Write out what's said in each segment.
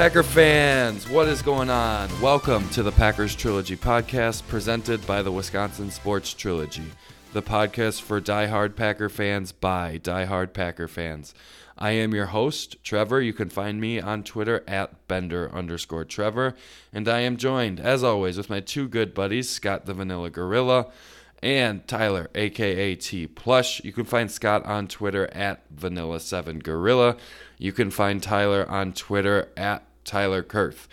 Packer fans, what is going on? Welcome to the Packers Trilogy podcast presented by the Wisconsin Sports Trilogy, the podcast for diehard Packer fans by diehard Packer fans. I am your host, Trevor. You can find me on Twitter at Bender underscore Trevor. And I am joined, as always, with my two good buddies, Scott the Vanilla Gorilla and Tyler, aka T Plush. You can find Scott on Twitter at Vanilla7Gorilla. You can find Tyler on Twitter at Tyler Kurth.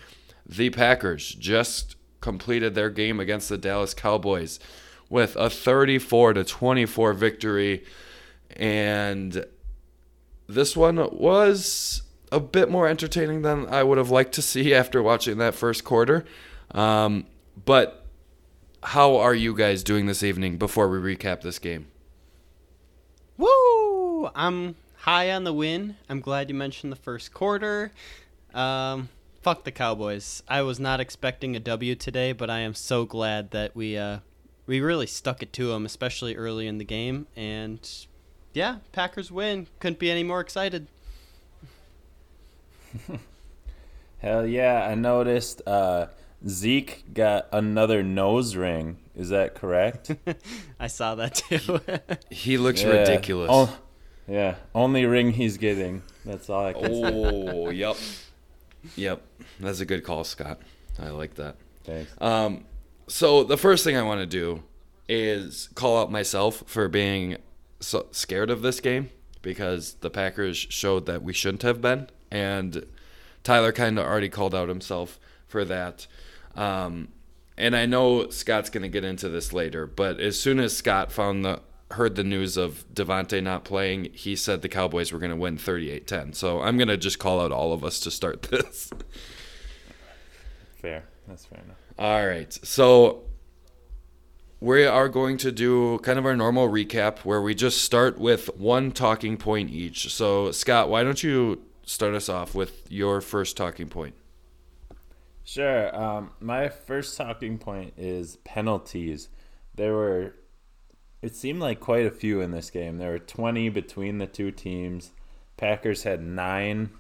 The Packers just completed their game against the Dallas Cowboys with a 34 to 24 victory and this one was a bit more entertaining than I would have liked to see after watching that first quarter. Um, but how are you guys doing this evening before we recap this game? Woo! I'm high on the win. I'm glad you mentioned the first quarter. Um, fuck the Cowboys. I was not expecting a W today, but I am so glad that we uh, we really stuck it to them, especially early in the game. And yeah, Packers win. Couldn't be any more excited. Hell yeah! I noticed uh, Zeke got another nose ring. Is that correct? I saw that too. He looks Yeah. ridiculous. Oh, yeah, only ring he's getting. That's all I can say. Oh, yep. Yep. That's a good call, Scott. I like that. Thanks. Um, so the first thing I want to do is call out myself for being so scared of this game because the Packers showed that we shouldn't have been, and Tyler kind of already called out himself for that. Um, and I know Scott's going to get into this later, but as soon as Scott found the heard the news of Davante not playing, he said the Cowboys were going to win 38-10. So I'm going to just call out all of us to start this. Fair. That's fair enough. All right. So we are going to do kind of our normal recap where we just start with one talking point each. So, Scott, why don't you start us off with your first talking point? Sure. Um, my first talking point is penalties. There were, it seemed like quite a few in this game. There were 20 between the two teams. Packers had nine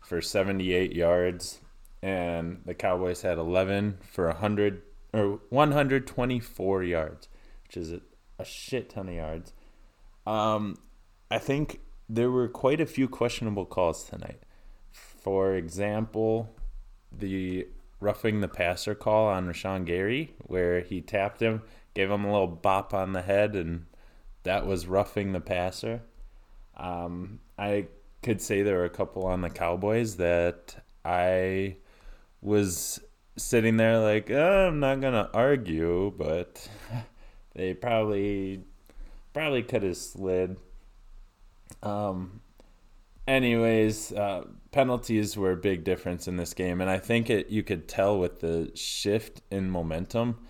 for 78 yards, and the Cowboys had 11 for 100 or 124 yards, which is a, a shit ton of yards. Um, I think there were quite a few questionable calls tonight. For example, the roughing the passer call on Rashan Gary, where he tapped him, gave him a little bop on the head, and that was roughing the passer. Um, I could say there were a couple on the Cowboys that I was sitting there like, oh, I'm not gonna argue, but they probably probably could have slid. Um, anyways, uh, penalties were a big difference in this game, and I think it you could tell with the shift in momentum.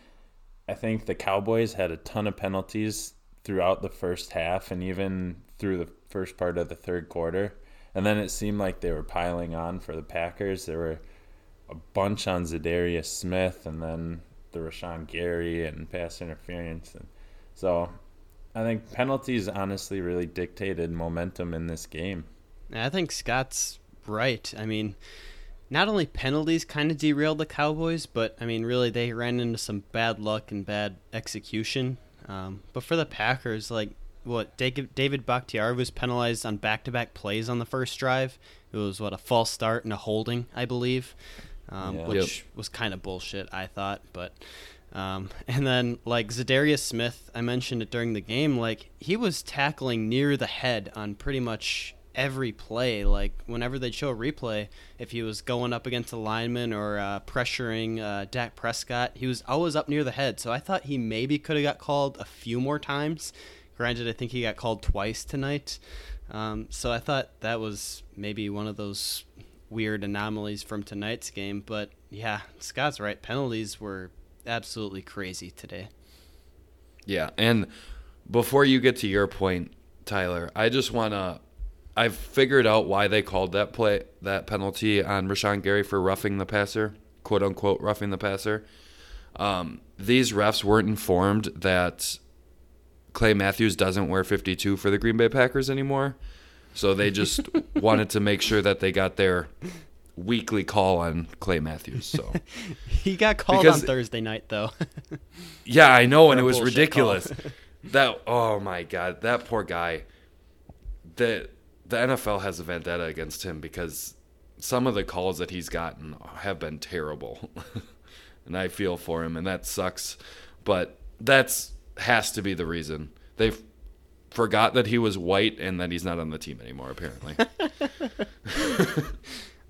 I think the Cowboys had a ton of penalties throughout the first half and even through the first part of the third quarter. And then it seemed like they were piling on for the Packers. There were a bunch on Za'Darius Smith and then the Rashan Gary and pass interference. And so I think penalties honestly really dictated momentum in this game. I think Scott's right. I mean, not only penalties kind of derailed the Cowboys, but I mean, really they ran into some bad luck and bad execution. Um, but for the Packers, like what David David Bakhtiari was penalized on back-to-back plays on the first drive. It was what a false start and a holding, I believe, um, Yeah. which was kind of bullshit, I thought. But um, and then like Za'Darius Smith, I mentioned it during the game. Like he was tackling near the head on pretty much every play. Like whenever they'd show a replay, if he was going up against a lineman or uh, pressuring uh, Dak Prescott, he was always up near the head. So I thought he maybe could have got called a few more times. Granted, I think he got called twice tonight. Um, so I thought that was maybe one of those weird anomalies from tonight's game. But yeah, Scott's right. Penalties were absolutely crazy today. Yeah, and before you get to your point, Tyler, I just want to I've figured out why they called that play that penalty on Rashan Gary for roughing the passer, quote unquote roughing the passer. Um, these refs weren't informed that Clay Matthews doesn't wear 52 for the Green Bay Packers anymore, so they just wanted to make sure that they got their weekly call on Clay Matthews. So he got called because, on Thursday night though. yeah, I know, and it was ridiculous. that oh my god, that poor guy. That the NFL has a vendetta against him because some of the calls that he's gotten have been terrible. and I feel for him and that sucks, but that's has to be the reason. They forgot that he was white and that he's not on the team anymore apparently.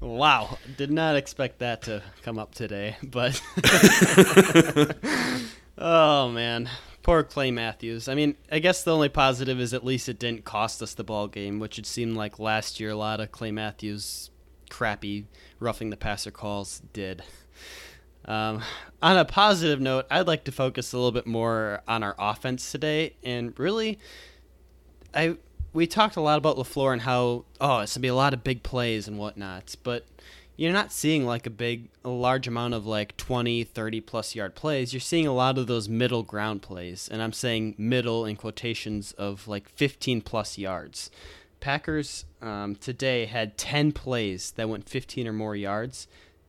wow, did not expect that to come up today, but Oh man, Poor Clay Matthews. I mean, I guess the only positive is at least it didn't cost us the ball game, which it seemed like last year a lot of Clay Matthews crappy roughing the passer calls did. Um, on a positive note, I'd like to focus a little bit more on our offense today, and really, I we talked a lot about LaFleur and how oh it's gonna be a lot of big plays and whatnot, but you're not seeing like a big a large amount of like 20 30 plus yard plays. You're seeing a lot of those middle ground plays and i'm saying middle in quotations of like 15 plus yards. Packers um, today had 10 plays that went 15 or more yards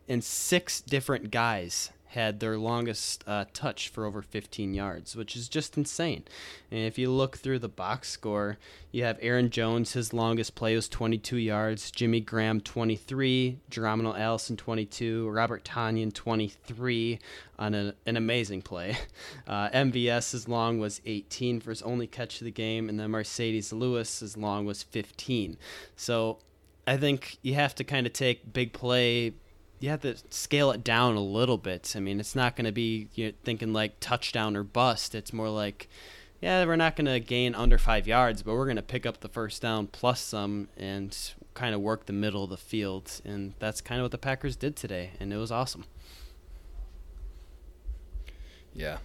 and six different guys had their longest uh, touch for over 15 yards, which is just insane. And if you look through the box score, you have Aaron Jones, his longest play was 22 yards, Jimmy Graham 23, Geronimo Allison 22, Robert Tonyan 23 on a, an amazing play. Uh, MVS long was 18 for his only catch of the game, and then Marcedes Lewis as long was 15. So I think you have to kind of take big play you have to scale it down a little bit. I mean, it's not going to be you know, thinking like touchdown or bust. It's more like, yeah, we're not going to gain under five yards, but we're going to pick up the first down plus some and kind of work the middle of the field. And that's kind of what the Packers did today, and it was awesome. Yeah.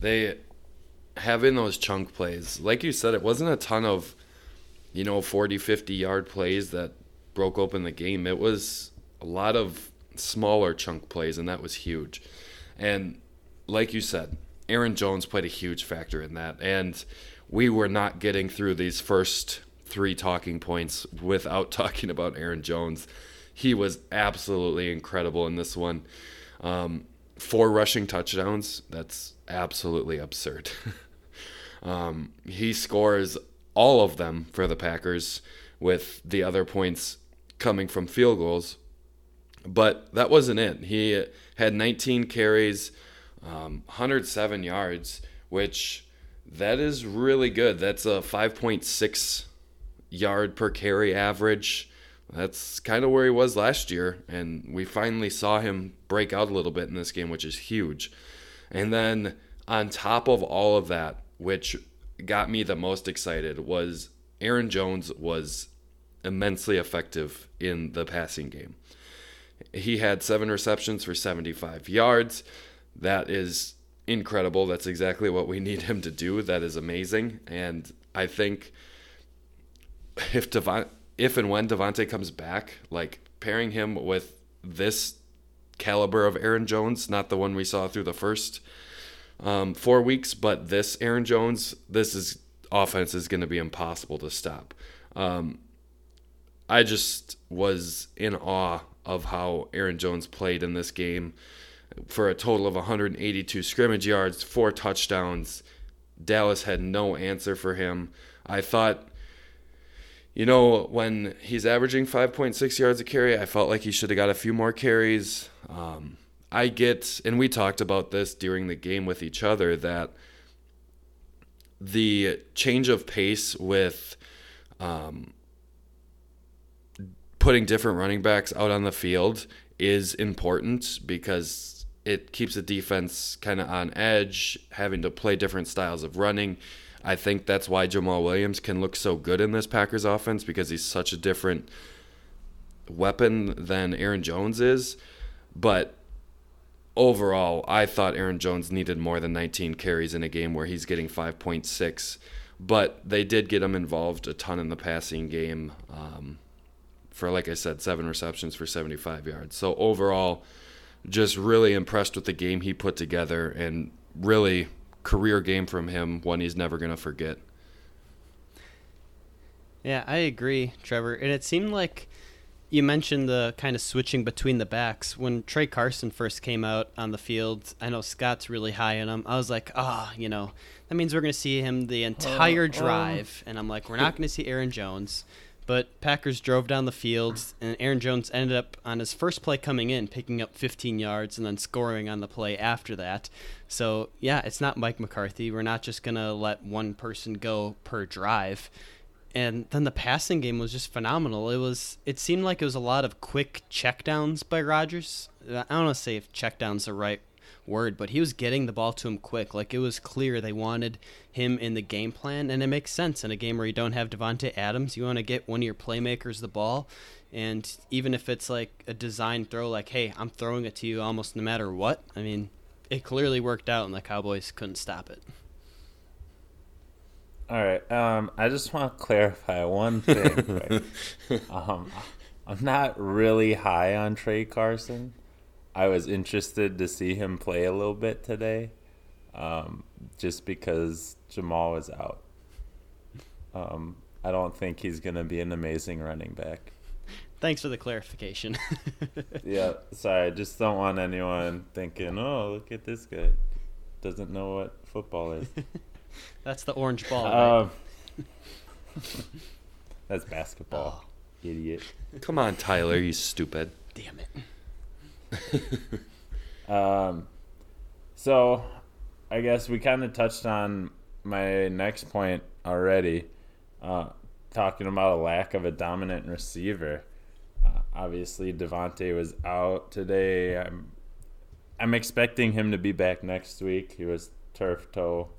They having those chunk plays, like you said, it wasn't a ton of, you know, 40, 50 yard plays that broke open the game. It was a lot of smaller chunk plays, and that was huge. And like you said, Aaron Jones played a huge factor in that. And we were not getting through these first three talking points without talking about Aaron Jones. He was absolutely incredible in this one. Um, four rushing touchdowns, that's absolutely absurd. um, he scores all of them for the Packers, with the other points coming from field goals. But that wasn't it. He had 19 carries, um, 107 yards, which that is really good. That's a 5.6 yard per carry average. That's kind of where he was last year, and we finally saw him break out a little bit in this game, which is huge. And then on top of all of that, which got me the most excited, was Aaron Jones was immensely effective in the passing game. He had seven receptions for 75 yards. That is incredible. That's exactly what we need him to do. That is amazing. And I think if Devon, if and when Davante comes back, like pairing him with this caliber of Aaron Jones, not the one we saw through the first um, four weeks, but this Aaron Jones, this is offense is going to be impossible to stop. Um, I just was in awe of how Aaron Jones played in this game for a total of 182 scrimmage yards, four touchdowns. Dallas had no answer for him. I thought, you know, when he's averaging 5.6 yards a carry, I felt like he should have got a few more carries. Um, I get, and we talked about this during the game with each other, that the change of pace with um, putting different running backs out on the field is important because it keeps the defense kind of on edge, having to play different styles of running. I think that's why Jamaal Williams can look so good in this Packers offense because he's such a different weapon than Aaron Jones is. But overall, I thought Aaron Jones needed more than 19 carries in a game where he's getting 5.6. But they did get him involved a ton in the passing game um, for, like I said, seven receptions for 75 yards. So overall, just really impressed with the game he put together and really career game from him, one he's never going to forget. Yeah, I agree, Trevor. And it seemed like you mentioned the kind of switching between the backs. When Tra Carson first came out on the field, I know Scott's really high in him. I was like, ah, oh, you know, that means we're going to see him the entire drive. And I'm like, we're not going to see Aaron Jones. But Packers drove down the field, and Aaron Jones ended up on his first play coming in, picking up 15 yards and then scoring on the play after that. So, yeah, it's not Mike McCarthy. We're not just going to let one person go per drive and then the passing game was just phenomenal. It was it seemed like it was a lot of quick checkdowns by Rodgers. I don't want to say if checkdowns the right word, but he was getting the ball to him quick. Like it was clear they wanted him in the game plan, and it makes sense in a game where you don't have Davante Adams. You want to get one of your playmakers the ball, and even if it's like a design throw, like hey, I'm throwing it to you almost no matter what. I mean, it clearly worked out, and the Cowboys couldn't stop it. All right. Um, I just want to clarify one thing. um, I'm not really high on Tra Carson. I was interested to see him play a little bit today, um, just because Jamaal was out. Um, I don't think he's going to be an amazing running back. Thanks for the clarification. yeah, sorry. I just don't want anyone thinking, "Oh, look at this guy, doesn't know what football is." That's the orange ball. Right? Um, that's basketball, oh. idiot. Come on, Tyler, you stupid. Damn it. um, so I guess we kind of touched on my next point already, uh, talking about a lack of a dominant receiver. Uh, obviously, Davante was out today. I'm, I'm expecting him to be back next week. He was turf toe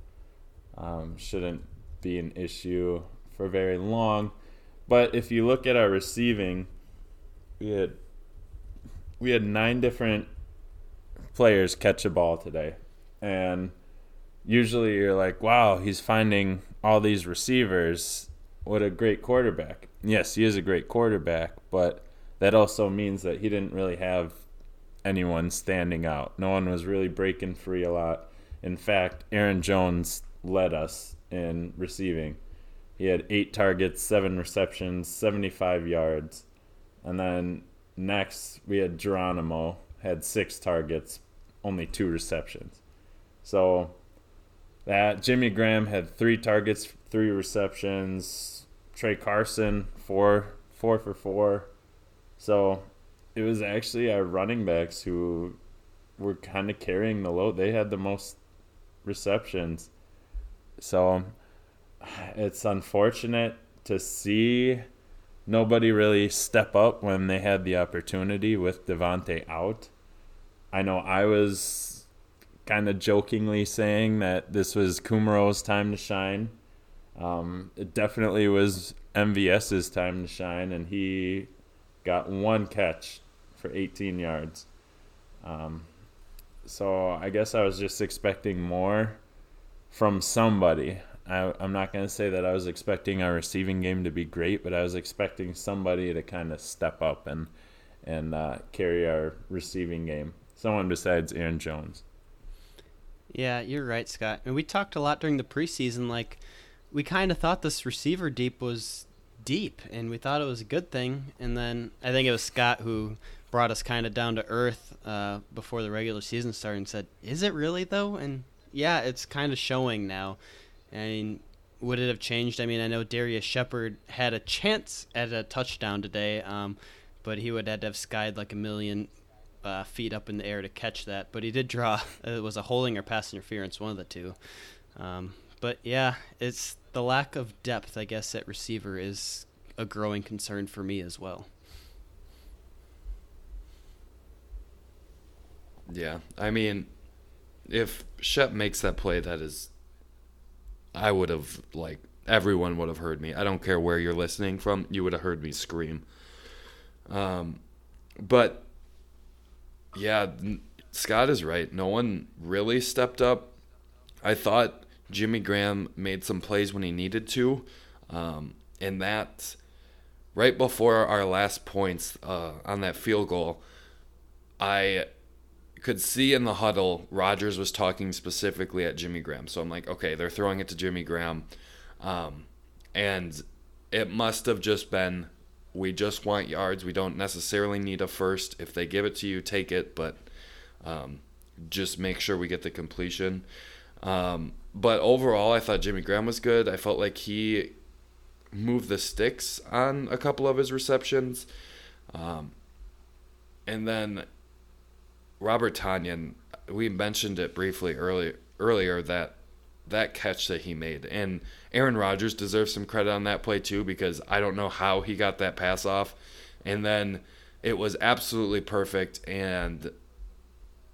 um, shouldn't be an issue for very long. But if you look at our receiving, we had we had nine different players catch a ball today, and usually you're like, "Wow, he's finding all these receivers. What a great quarterback!" Yes, he is a great quarterback, but that also means that he didn't really have anyone standing out. No one was really breaking free a lot. In fact, Aaron Jones led us in receiving. He had eight targets, seven receptions, 75 yards. And then next, we had Geronimo, had six targets, only two receptions. So that Jimmy Graham had three targets, three receptions. Tra Carson, four, four for four. So it was actually our running backs who were kind of carrying the load. They had the most receptions. So it's unfortunate to see nobody really step up when they had the opportunity with Davante out. I know I was kind of jokingly saying that this was Kumerow's time to shine. Um, it definitely was MVS's time to shine, and he got one catch for 18 yards. Um, so I guess I was just expecting more from somebody. I, am not going to say that I was expecting our receiving game to be great, but I was expecting somebody to kind of step up and and uh, carry our receiving game. Someone besides Aaron Jones. Yeah, you're right, Scott. And we talked a lot during the preseason. Like, we kind of thought this receiver deep was deep, and we thought it was a good thing. And then I think it was Scott who brought us kind of down to earth uh, before the regular season started and said, "Is it really though?" And yeah, it's kind of showing now. And would it have changed? I mean, I know Darrius Shepherd had a chance at a touchdown today, um, but he would have had to have skied like a million uh, feet up in the air to catch that. But he did draw. It was a holding or pass interference, one of the two. Um, but yeah, it's the lack of depth, I guess, at receiver is a growing concern for me as well. Yeah, I mean, if Shep makes that play, that is I would have like everyone would have heard me. I don't care where you're listening from, you would have heard me scream. Um, but yeah, Scott is right. No one really stepped up. I thought Jimmy Graham made some plays when he needed to, um, and that right before our last points uh, on that field goal, I could see in the huddle Rodgers was talking specifically at Jimmy Graham. So I'm like, okay, they're throwing it to Jimmy Graham, um, and it must have just been we just want yards. We don't necessarily need a first. If they give it to you, take it, but um, just make sure we get the completion. Um, but overall, I thought Jimmy Graham was good. I felt like he moved the sticks on a couple of his receptions. Um, and then Robert Tonyan, we mentioned it briefly earlier earlier that that catch that he made. And Aaron Rodgers deserves some credit on that play too because I don't know how he got that pass off. And then it was absolutely perfect and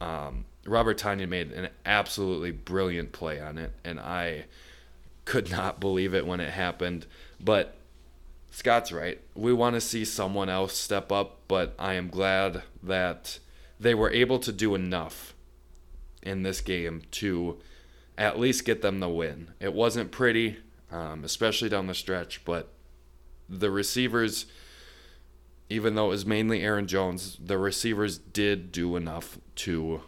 um, Robert Tonyan made an absolutely brilliant play on it and I could not believe it when it happened. But Scott's right. We want to see someone else step up, but I am glad that they were able to do enough in this game to at least get them the win. It wasn't pretty, um, especially down the stretch, but the receivers, even though it was mainly Aaron Jones, the receivers did do enough to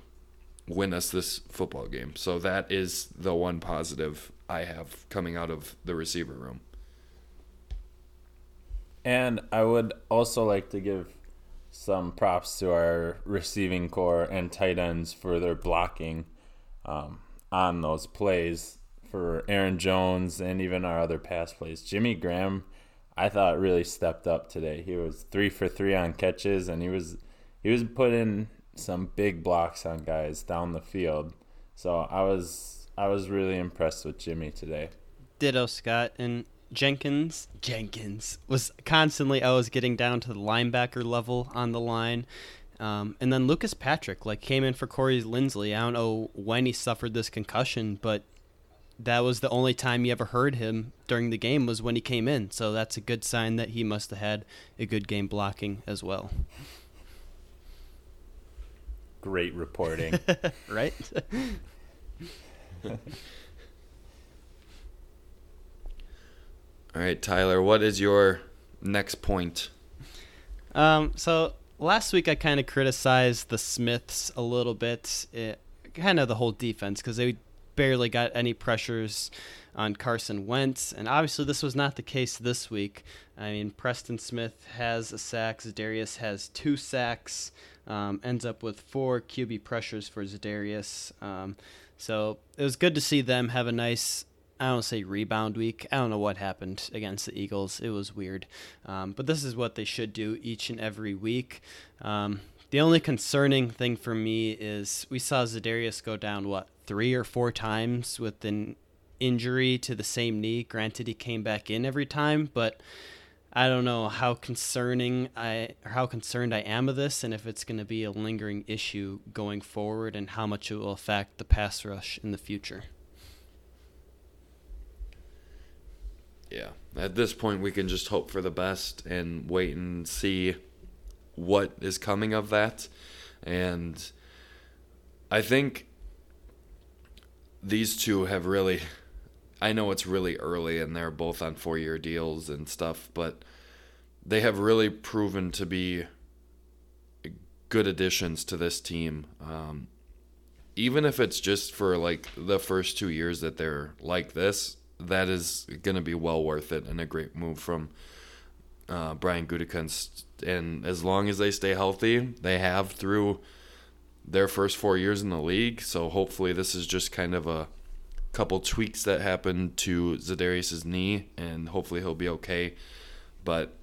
win us this football game. So that is the one positive I have coming out of the receiver room. And I would also like to give some props to our receiving corps and tight ends for their blocking um, on those plays for Aaron Jones and even our other pass plays. Jimmy Graham, I thought really stepped up today. He was three for three on catches, and he was he was putting some big blocks on guys down the field. So I was I was really impressed with Jimmy today. Ditto, Scott. And Jenkins Jenkins was constantly I was getting down to the linebacker level on the line. Um, and then Lucas Patrick like came in for Corey Linsley. I don't know when he suffered this concussion, but that was the only time you ever heard him during the game was when he came in. So that's a good sign that he must have had a good game blocking as well. Great reporting. right? All right, Tyler, what is your next point? Um, so last week I kind of criticized the Smiths a little bit, it, kind of the whole defense because they barely got any pressures on Carson Wentz, and obviously this was not the case this week. I mean, Preston Smith has a sack, Za'Darius has two sacks, um, ends up with four QB pressures for Za'Darius. Um, so it was good to see them have a nice I don't say rebound week. I don't know what happened against the Eagles. It was weird. Um, but this is what they should do each and every week. Um, the only concerning thing for me is we saw Za'Darius go down, what, three or four times with an injury to the same knee. Granted, he came back in every time, but I don't know how concerning I or how concerned I am of this and if it's going to be a lingering issue going forward and how much it will affect the pass rush in the future. Yeah, at this point, we can just hope for the best and wait and see what is coming of that. And I think these two have really. I know it's really early and they're both on four year deals and stuff, but they have really proven to be good additions to this team. Um, even if it's just for like the first two years that they're like this, that is going to be well worth it and a great move from uh, Brian Gutekunst. And as long as they stay healthy, they have through their first four years in the league. So hopefully, this is just kind of a couple tweaks that happened to Za'Darius's knee, and hopefully he'll be okay. But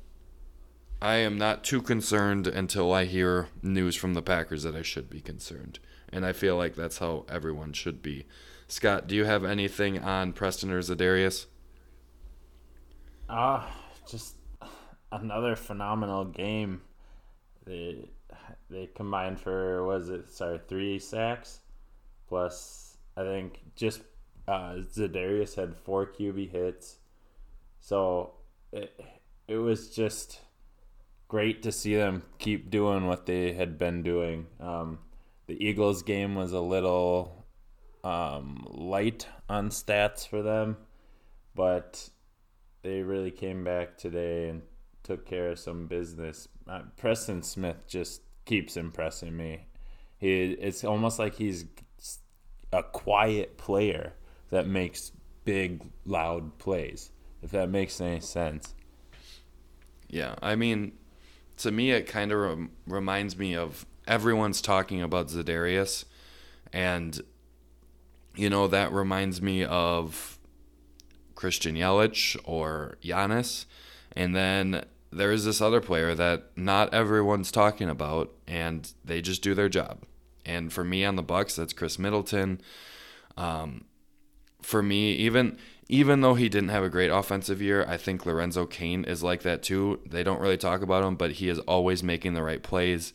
I am not too concerned until I hear news from the Packers that I should be concerned. And I feel like that's how everyone should be. Scott, do you have anything on Preston or Za'Darius? Ah, uh, just another phenomenal game. They they combined for was it sorry three sacks, plus I think just uh, Za'Darius had four QB hits, so it it was just great to see them keep doing what they had been doing. Um, the Eagles game was a little um, light on stats for them, but they really came back today and took care of some business. Uh, Preston Smith just keeps impressing me. He it's almost like he's a quiet player that makes big loud plays. If that makes any sense. Yeah, I mean, to me, it kind of rem- reminds me of everyone's talking about Za'Darius, and you know that reminds me of Christian Yelich or Giannis, and then there is this other player that not everyone's talking about, and they just do their job. And for me on the Bucks, that's Khris Middleton. Um, for me, even even though he didn't have a great offensive year, I think Lorenzo Cain is like that too. They don't really talk about him, but he is always making the right plays.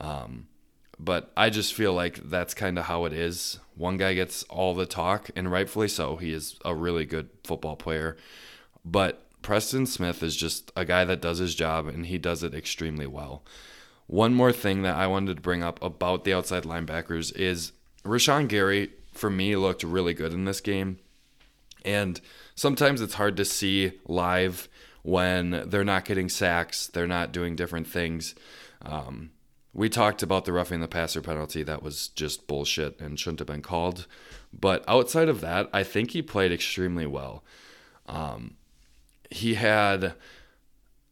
Um, but I just feel like that's kind of how it is. One guy gets all the talk, and rightfully so. He is a really good football player. But Preston Smith is just a guy that does his job, and he does it extremely well. One more thing that I wanted to bring up about the outside linebackers is Rashan Gary, for me, looked really good in this game. And sometimes it's hard to see live when they're not getting sacks, they're not doing different things. Um, we talked about the roughing the passer penalty that was just bullshit and shouldn't have been called. But outside of that, I think he played extremely well. Um, he had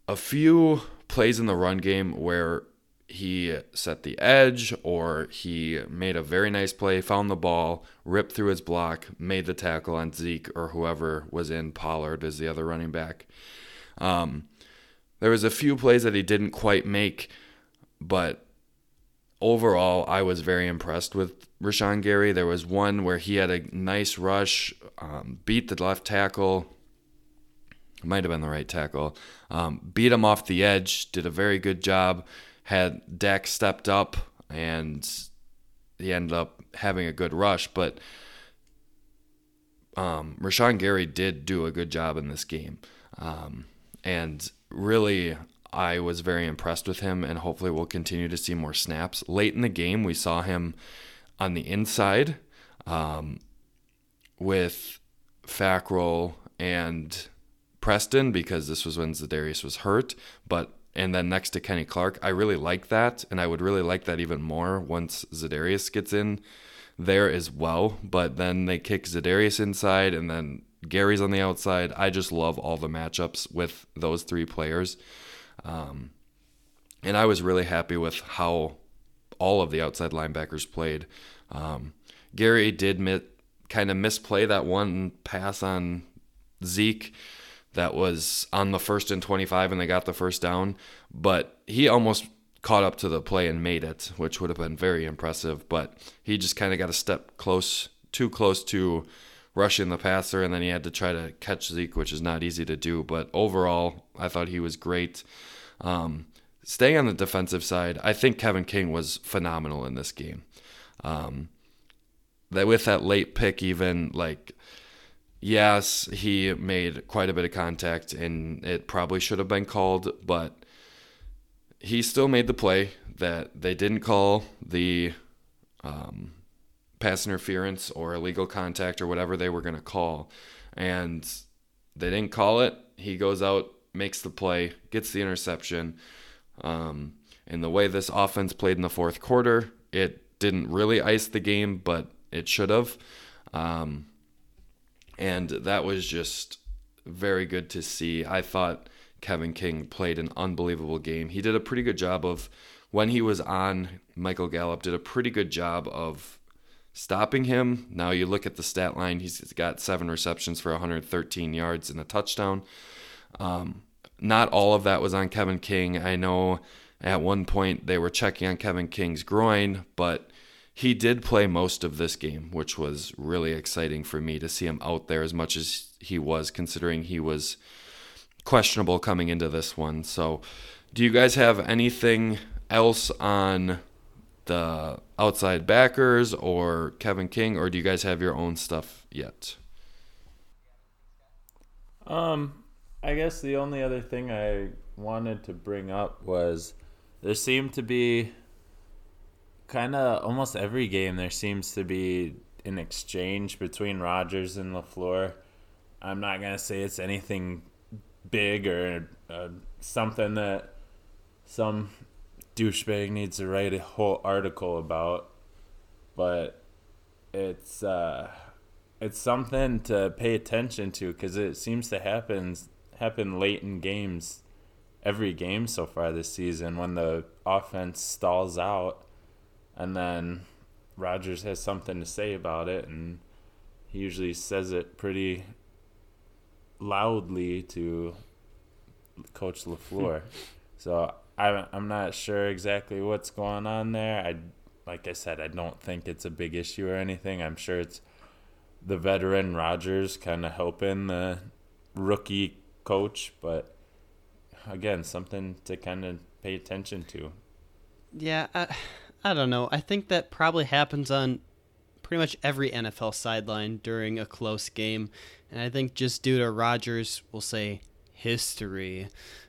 a few plays in the run game where he set the edge or he made a very nice play, found the ball, ripped through his block, made the tackle on Zeke or whoever was in Pollard as the other running back. Um, there was a few plays that he didn't quite make, but overall, I was very impressed with Rashan Gary. There was one where he had a nice rush, um, beat the left tackle, might have been the right tackle, um, beat him off the edge, did a very good job had Dak stepped up and he ended up having a good rush, but um, Rashan Gary did do a good job in this game. Um, and really, I was very impressed with him, and hopefully, we'll continue to see more snaps. Late in the game, we saw him on the inside um, with Fackrell and Preston because this was when Za'Darius was hurt. But and then next to Kenny Clark. I really like that, and I would really like that even more once Za'Darius gets in there as well. But then they kick Za'Darius inside, and then Gary's on the outside. I just love all the matchups with those three players, um, and I was really happy with how all of the outside linebackers played. Um, Gary did mit, kind of misplay that one pass on Zeke that was on the first and 25 and they got the first down, but he almost caught up to the play and made it, which would have been very impressive, but he just kind of got a step close, too close to rushing the passer, and then he had to try to catch Zeke, which is not easy to do. But overall, I thought he was great. Um, staying on the defensive side, I think Kevin King was phenomenal in this game. Um, that with that late pick, even like yes, he made quite a bit of contact and it probably should have been called, but he still made the play that they didn't call the um, pass interference or illegal contact or whatever they were going to call. And they didn't call it. He goes out, makes the play, gets the interception. Um, and the way this offense played in the fourth quarter, it didn't really ice the game, but it should have. Um, and that was just very good to see. I thought Kevin King played an unbelievable game. He did a pretty good job of when he was on. Michael Gallup did a pretty good job of stopping him. Now you look at the stat line; he's got seven receptions for 113 yards and a touchdown. Um, not all of that was on Kevin King. I know at one point they were checking on Kevin King's groin, but he did play most of this game, which was really exciting for me to see him out there as much as he was, considering he was questionable coming into this one. So, do you guys have anything else on the outside backers or Kevin King, or do you guys have your own stuff yet? Um, I guess the only other thing I wanted to bring up was there seemed to be kind of almost every game there seems to be an exchange between Rodgers and LaFleur. I'm not gonna say it's anything big or uh, something that some douchebag needs to write a whole article about, but it's uh, it's something to pay attention to because it seems to happen happen late in games, every game so far this season when the offense stalls out, and then Rodgers has something to say about it, and he usually says it pretty loudly to Coach LaFleur. so I, I'm not sure exactly what's going on there. I, like I said, I don't think it's a big issue or anything. I'm sure it's the veteran Rodgers kind of helping the rookie coach, but again, something to kind of pay attention to. Yeah, I, I don't know. I think that probably happens on pretty much every NFL sideline during a close game. And I think just due to Rodgers, we'll say history,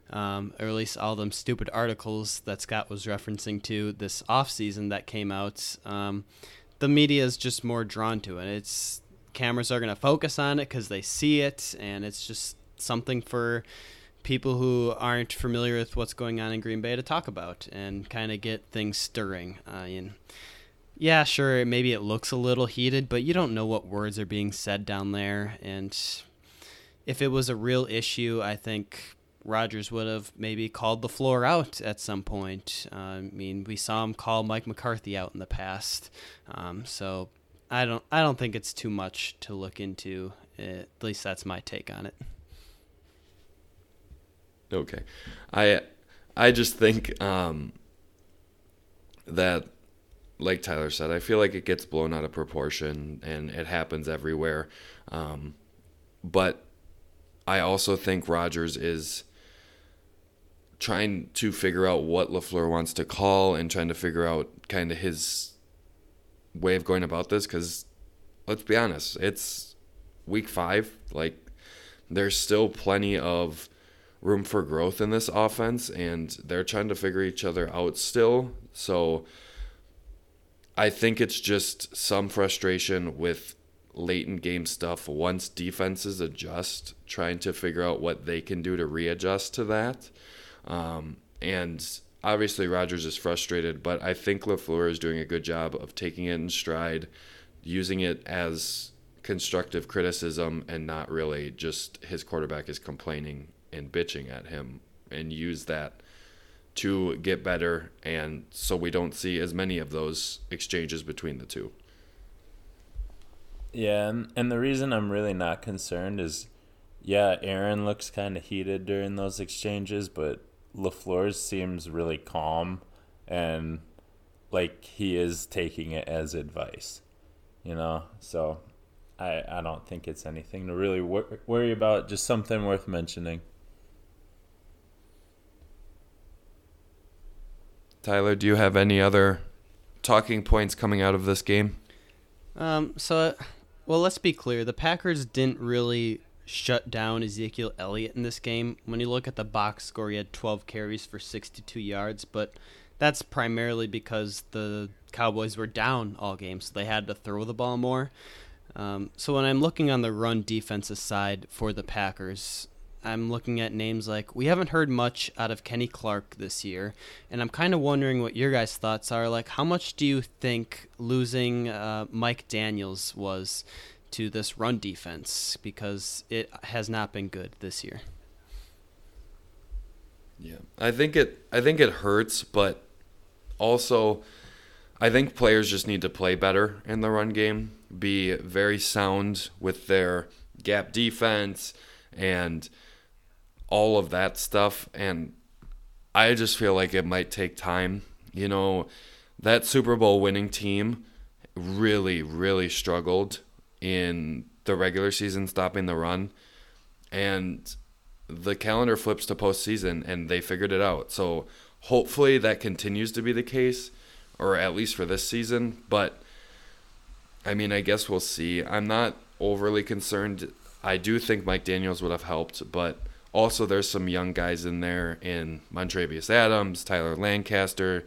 um, or at least all them stupid articles that Scott was referencing to this offseason that came out, um, the media is just more drawn to it. It's cameras are going to focus on it because they see it, and it's just something for people who aren't familiar with what's going on in Green Bay to talk about and kind of get things stirring. Uh, and yeah, sure, maybe it looks a little heated, but you don't know what words are being said down there. And if it was a real issue, I think Rodgers would have maybe called LaFleur out at some point. Uh, I mean, we saw him call Mike McCarthy out in the past, um, so I don't I don't think it's too much to look into. At least that's my take on it. Okay, I I just think um, that, like Tyler said, I feel like it gets blown out of proportion and it happens everywhere. Um, but I also think Rodgers is trying to figure out what LaFleur wants to call and trying to figure out kind of his way of going about this because let's be honest, it's week five. Like, there's still plenty of room for growth in this offense, and they're trying to figure each other out still. So, I think it's just some frustration with late in game stuff once defenses adjust, trying to figure out what they can do to readjust to that. Um, and obviously, Rodgers is frustrated, but I think LaFleur is doing a good job of taking it in stride, using it as constructive criticism, and not really just his quarterback is complaining and bitching at him, and use that to get better and so we don't see as many of those exchanges between the two. Yeah, and, and the reason I'm really not concerned is, yeah, Aaron looks kind of heated during those exchanges, but LaFleur seems really calm and like he is taking it as advice, you know? So I, I don't think it's anything to really wor- worry about, just something worth mentioning. Tyler, do you have any other talking points coming out of this game? Um, so, well, let's be clear. The Packers didn't really shut down Ezekiel Elliott in this game. When you look at the box score, he had 12 carries for 62 yards, but that's primarily because the Cowboys were down all game, so they had to throw the ball more. Um, so when I'm looking on the run defensive side for the Packers, I'm looking at names like we haven't heard much out of Kenny Clark this year, and I'm kind of wondering what your guys' thoughts are. Like, how much do you think losing uh, Mike Daniels was to this run defense because it has not been good this year? Yeah, I think it. I think it hurts, but also, I think players just need to play better in the run game, be very sound with their gap defense and all of that stuff. And I just feel like it might take time. You know, that Super Bowl winning team really, really struggled in the regular season stopping the run. And the calendar flips to postseason and they figured it out. So hopefully that continues to be the case, or at least for this season. But I mean, I guess we'll see. I'm not overly concerned. I do think Mike Daniels would have helped, but also there's some young guys in there in Montravius Adams, Tyler Lancaster,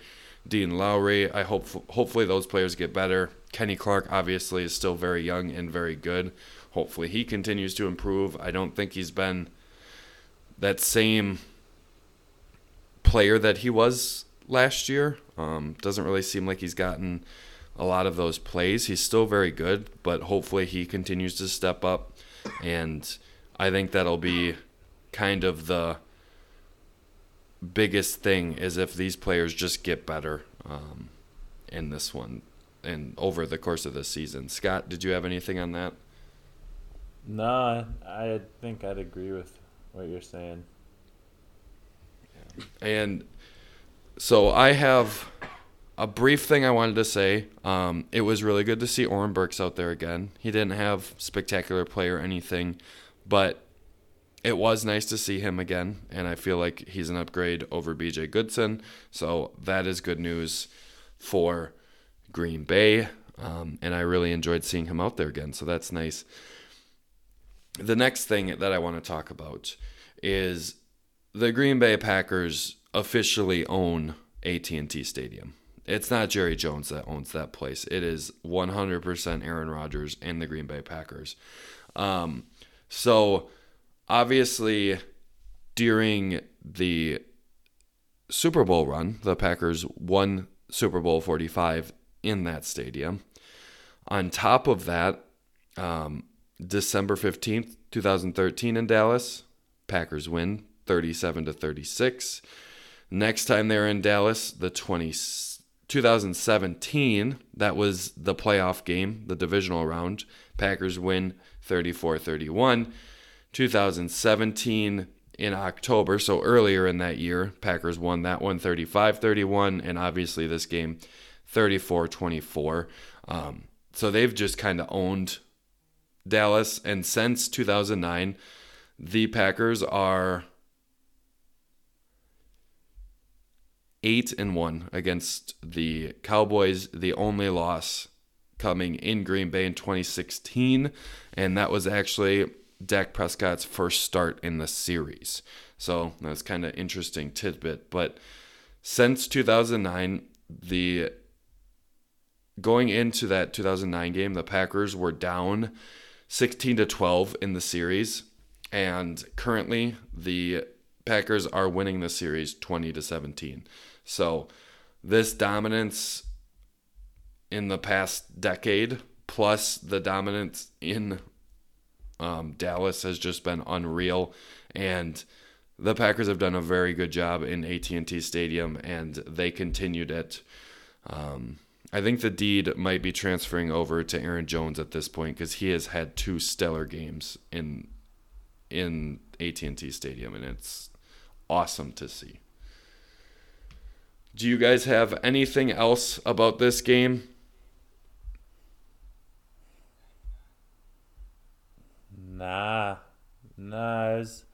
Dean Lowry. I hope hopefully those players get better. Kenny Clark obviously is still very young and very good. Hopefully he continues to improve. I don't think he's been that same player that he was last year. Um, doesn't really seem like he's gotten a lot of those plays. He's still very good, but hopefully he continues to step up. And I think that'll be kind of the biggest thing is if these players just get better um, in this one and over the course of the season. Scott, did you have anything on that? No, I think I'd agree with what you're saying. And so I have a brief thing I wanted to say. Um, it was really good to see Oren Burks out there again. He didn't have spectacular play or anything, but it was nice to see him again, and I feel like he's an upgrade over BJ Goodson. So that is good news for Green Bay, um, and I really enjoyed seeing him out there again. So that's nice. The next thing that I want to talk about is the Green Bay Packers officially own AT&T Stadium. It's not Jerry Jones that owns that place. It is 100% Aaron Rodgers and the Green Bay Packers. Um, so obviously, during the Super Bowl run, the Packers won Super Bowl 45 in that stadium. On top of that, um, December 15th, 2013 in Dallas, Packers win 37 to 36. Next time they were in Dallas, the 20, 2017, that was the playoff game, the divisional round. Packers win 34 31. 2017 in October, so earlier in that year, Packers won that one 35 31, and obviously this game 34 24. Um, so they've just kind of owned Dallas, and since 2009, the Packers are eight and one against the Cowboys. The only loss coming in Green Bay in 2016, and that was actually Dak Prescott's first start in the series. So that's kind of interesting tidbit. But since 2009, the going into that 2009 game, the Packers were down 16 to 12 in the series, and currently the Packers are winning the series 20 to 17. So this dominance in the past decade, plus the dominance in um, Dallas, has just been unreal, and the Packers have done a very good job in AT&T Stadium, and they continued it. Um, I think the deed might be transferring over to Aaron Jones at this point because he has had two stellar games in in AT&T Stadium, and it's awesome to see. Do you guys have anything else about this game? Nah, nah. Was,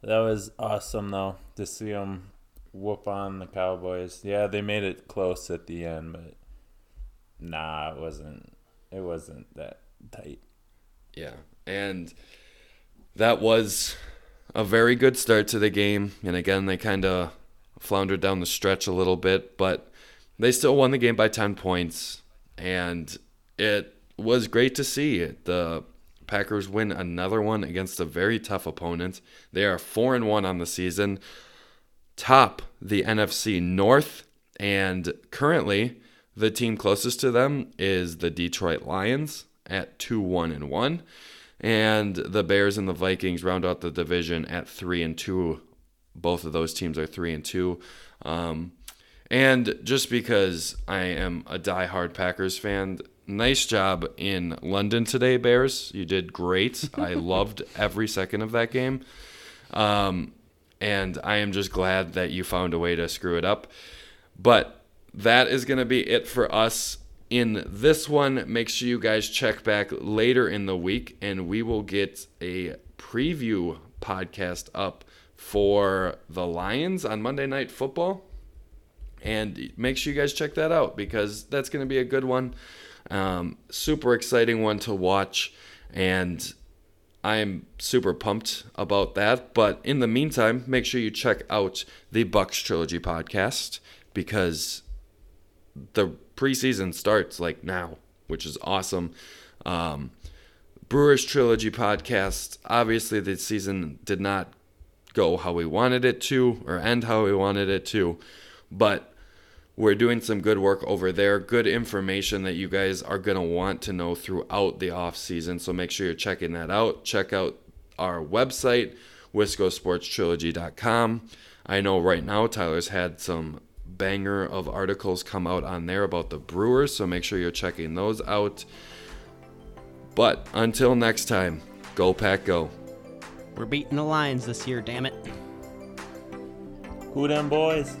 that was awesome though to see them whoop on the Cowboys. Yeah, they made it close at the end, but nah, it wasn't. It wasn't that tight. Yeah, and that was a very good start to the game. And again, they kind of floundered down the stretch a little bit, but they still won the game by 10 points. And it was great to see the Packers win another one against a very tough opponent. They are 4 and 1 on the season, top the NFC North, and currently the team closest to them is the Detroit Lions at 2 1 and 1 and the Bears and the Vikings round out the division at 3 and 2 both of those teams are three and two. Um, and just because I am a die-hard Packers fan, nice job in London today, Bears. You did great. I loved every second of that game. Um, and I am just glad that you found a way to screw it up. But that is going to be it for us in this one. Make sure you guys check back later in the week, and we will get a preview podcast up for the Lions on Monday Night Football. And make sure you guys check that out because that's going to be a good one. Um, super exciting one to watch. And I'm super pumped about that. But in the meantime, make sure you check out the Bucks Trilogy podcast because the preseason starts like now, which is awesome. Um, Brewers Trilogy podcast. Obviously, the season did not go how we wanted it to or end how we wanted it to, but we're doing some good work over there. Good information that you guys are going to want to know throughout the off season. So make sure you're checking that out. Check out our website, wiscosportstrilogy.com. I know right now Tyler's had some banger of articles come out on there about the Brewers, so make sure you're checking those out. But until next time, go pack go. We're beating the Lions this year, damn it. Who them boys?